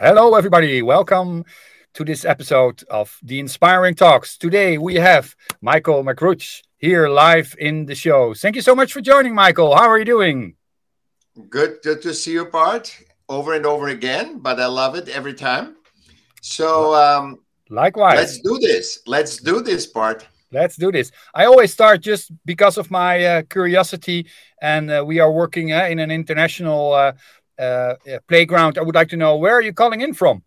Hello, everybody. Welcome to this episode of the Inspiring Talks. Today we have Michael Magrutsche here live in the show. Thank you so much for joining, Michael. How are you doing? Good, good to see you, Bart, over and over again. But I love it every time. So, um, likewise, let's do this. Let's do this, Bart. Let's do this. I always start just because of my uh, curiosity, and uh, we are working uh, in an international uh, uh, playground. I would like to know where are you calling in from?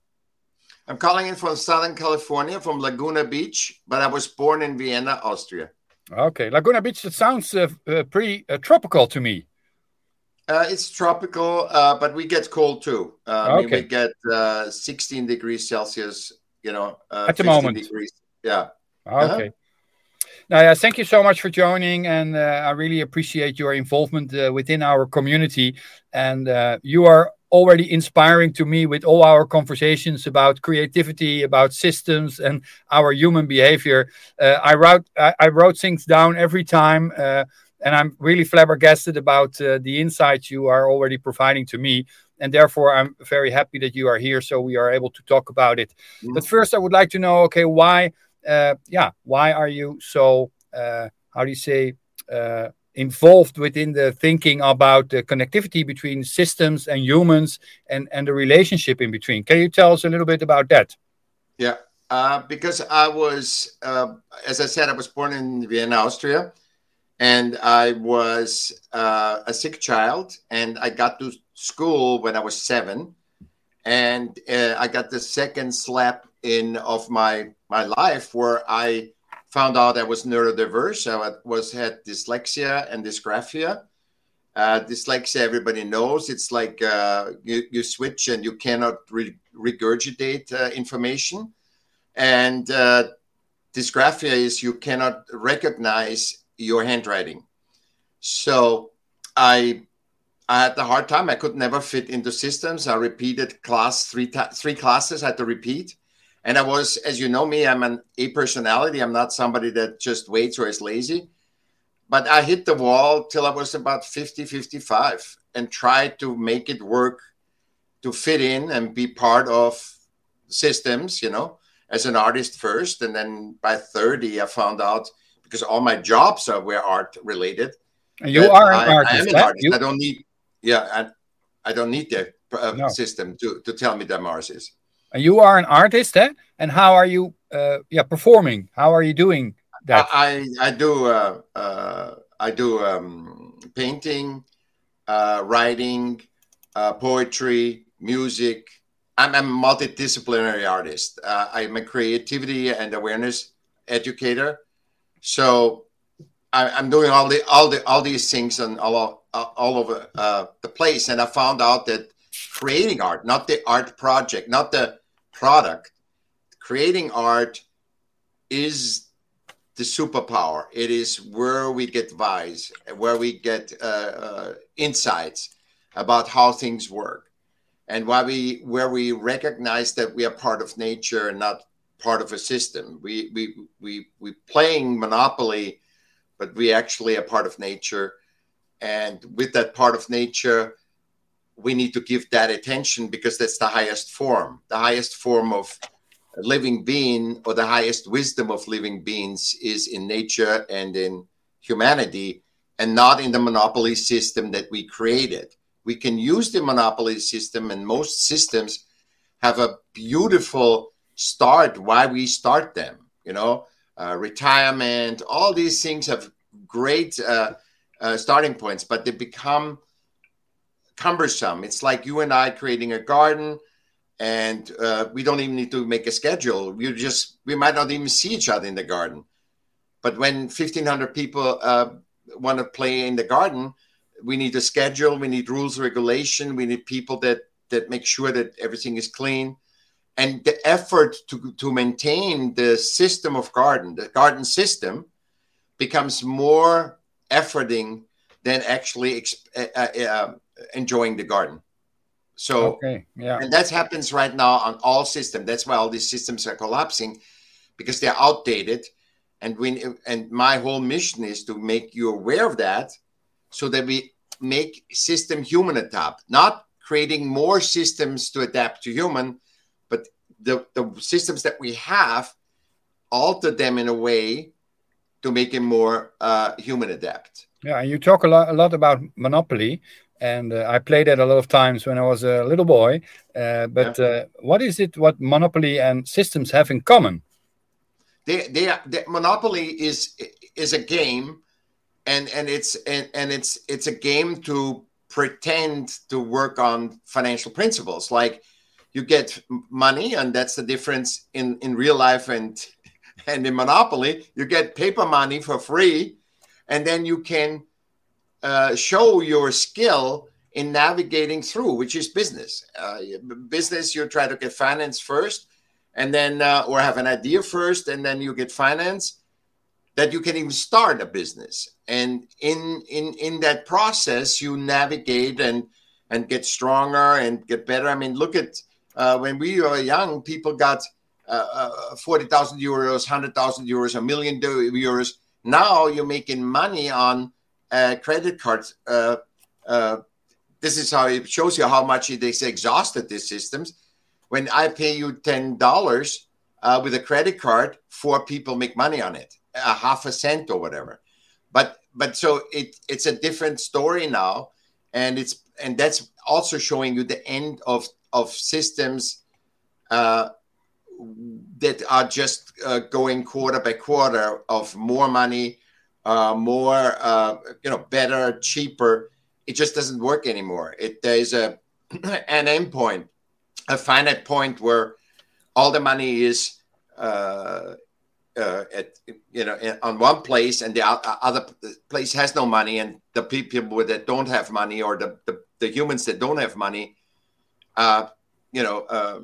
I'm calling in from Southern California, from Laguna Beach, but I was born in Vienna, Austria. Okay, Laguna Beach. That sounds uh, uh, pretty uh, tropical to me. Uh, it's tropical, uh, but we get cold too. Uh, okay. Mean, we get 16 degrees Celsius. You know, at the moment. Degrees. Yeah. Okay. -huh. Yeah, thank you so much for joining, and I really appreciate your involvement within our community. And you are already inspiring to me with all our conversations about creativity, about systems, and our human behavior. Uh, I wrote I, I, wrote things down every time, uh, and I'm really flabbergasted about uh, the insights you are already providing to me. And therefore, I'm very happy that you are here, so we are able to talk about it. Mm-hmm. But first, I would like to know, okay, why? Uh, yeah, why are you so? Uh, how do you say? Uh, involved within the thinking about the connectivity between systems and humans and, and the relationship in between. Can you tell us a little bit about that? Yeah, uh, because I was, uh, as I said, I was born in Vienna, Austria, and I was uh, a sick child, and I got to school when I was seven, and I got the second slap in of my my life where I found out I was neurodiverse. I was had dyslexia and dysgraphia. Uh, dyslexia, everybody knows. It's like uh, you, you switch and you cannot re- regurgitate uh, information. And uh, dysgraphia is you cannot recognize your handwriting. So I I had a hard time. I could never fit into systems. I repeated class three ta- three classes. I had to repeat and I was, as you know me, I'm an A personality. I'm not somebody that just waits or is lazy. But I hit the wall till I was about 50, 55 and tried to make it work to fit in and be part of systems, you know, as an artist first. And then by 30, I found out because all my jobs are were art related. And you are an I, artist. I am an artist. You... I don't need, yeah, I, I don't need the uh, no. system to, to tell me that Mars is. You are an artist, eh? And how are you, uh, yeah, performing? How are you doing that? I I do uh, uh, I do um, painting, uh, writing, uh, poetry, music. I'm, I'm, a multidisciplinary artist. Uh, I'm a creativity and awareness educator. So I, am doing all the all the all these things and all all over uh, the place. And I found out that creating art, not the art project, not the product, creating art is the superpower. It is where we get advice, where we get uh, uh, insights about how things work, and why we where we recognize that we are part of nature and not part of a system. We we we we playing monopoly, but we actually are part of nature, and with that part of nature, we need to give that attention because that's the highest form, the highest form of living being or the highest wisdom of living beings is in nature and in humanity and not in the monopoly system that we created. We can use the monopoly system, and most systems have a beautiful start why we start them. You know, uh, retirement, all these things have great uh, uh, starting points, but they become cumbersome. It's like you and I creating a garden, and uh, we don't even need to make a schedule. We just we might not even see each other in the garden. But when fifteen hundred people uh, want to play in the garden, we need a schedule. We need rules, regulation. We need people that that make sure that everything is clean. And the effort to, to maintain the system of garden, the garden system, becomes more efforting than actually uh, uh, uh enjoying the garden. So, okay, yeah, and that happens right now on all systems. That's why all these systems are collapsing because they're outdated. And we and my whole mission is to make you aware of that, so that we make system human adapt, not creating more systems to adapt to human, but the, the systems that we have alter them in a way to make it more uh, human adapt. Yeah, and you talk a lot, a lot about monopoly, and uh, I played it a lot of times when I was a little boy. Uh, but. Uh, what is it? What monopoly and systems have in common? They, they, are, they monopoly is is a game, and and it's and, and it's it's a game to pretend to work on financial principles. Like you get money, and that's the difference in in real life and and in monopoly. You get paper money for free, and then you can uh, show your skill in navigating through, which is business. Uh, business, you try to get finance first, and then uh, or have an idea first, and then you get finance. That you can even start a business, and in in in that process, you navigate and and get stronger and get better. I mean, look at uh, when we were young, people got uh, uh, forty thousand euros, hundred thousand euros, a million euros. Now you're making money on uh, credit cards. Uh, uh, this is how it shows you how much it is exhausted these systems. When I pay you ten dollars uh, with a credit card, four people make money on it, a half a cent or whatever. But but so it it's a different story now, and it's and that's also showing you the end of of systems uh, that are just uh, going quarter by quarter of more money uh, more, uh, you know, better, cheaper. It just doesn't work anymore. It there's a an endpoint, a finite point where all the money is uh, uh, at you know on one place, and the other place has no money, and the people that don't have money or the the, the humans that don't have money, uh, you know, uh,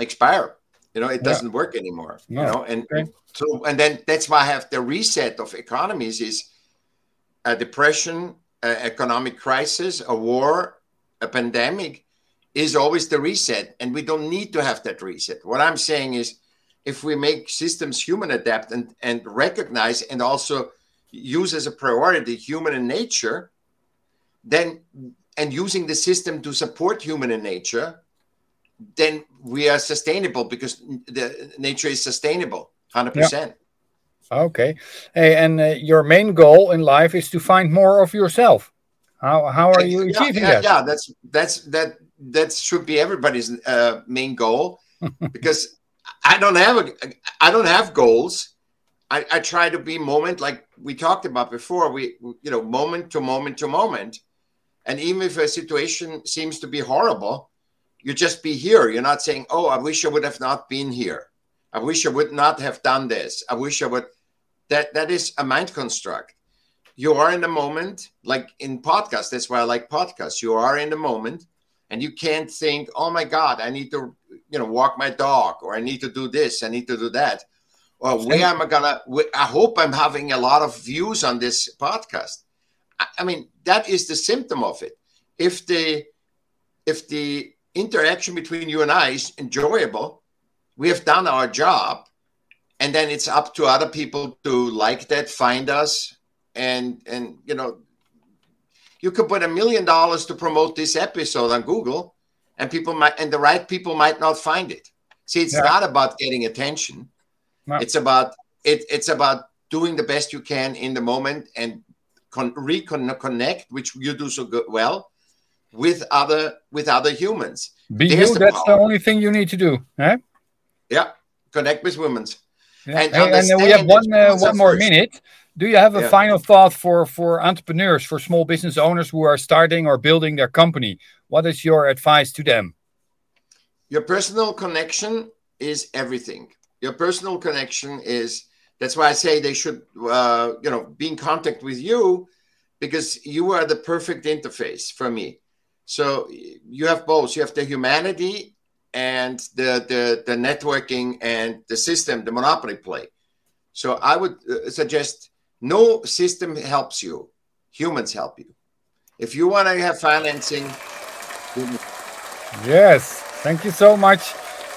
expire. You know, it doesn't yeah. work anymore. No. You know, and okay. so and then that's why I have the reset of economies is a depression, a economic crisis, a war, a pandemic is always the reset, and we don't need to have that reset. What I'm saying is, if we make systems human adapt and and recognize and also use as a priority human and nature, then and using the system to support human and nature, then we are sustainable because the nature is sustainable 100% yeah. okay. Hey and uh, your main goal in life is to find more of yourself. How how are you achieving yeah, that? yeah that's that's that that should be everybody's uh, main goal because i don't have a i don't have goals. I, I try to be moment like we talked about before we you know moment to moment to moment. And even if a situation seems to be horrible you just be here. You're not saying, "Oh, I wish I would have not been here. I wish I would not have done this. I wish I would." That that is a mind construct. You are in the moment, like in podcasts. That's why I like podcasts. You are in the moment, and you can't think, "Oh my God, I need to, you know, walk my dog, or I need to do this, I need to do that." Or where am I gonna? I hope I'm having a lot of views on this podcast. I mean, that is the symptom of it. If the if the interaction between you and I is enjoyable. We have done our job. And then it's up to other people to like that, find us. And, and you know, you could put a million dollars to promote this episode on Google, and people might, and the right people might not find it. See, it's yeah. not about getting attention. No. It's about it, it's about doing the best you can in the moment and con- reconnect, which you do so good, well, with other with other humans. Be There's you. The that's the only thing you need to do. Eh? Yeah, connect with women. Yeah. And, hey, and we have one uh, one more first. minute. Do you have a yeah. final thought for for entrepreneurs, for small business owners who are starting or building their company? What is your advice to them? Your personal connection is everything. Your personal connection is that's why I say they should, uh, you know, be in contact with you because you are the perfect interface for me. So you have both. You have the humanity and the, the, the networking and the system, the monopoly play. So I would uh, suggest no system helps you. Humans help you. If you want to have financing. Yes. Thank you so much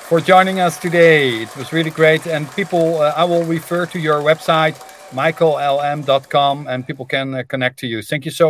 for joining us today. It was really great. And people, uh, I will refer to your website, michaellm.com, and people can uh, connect to you. Thank you so much.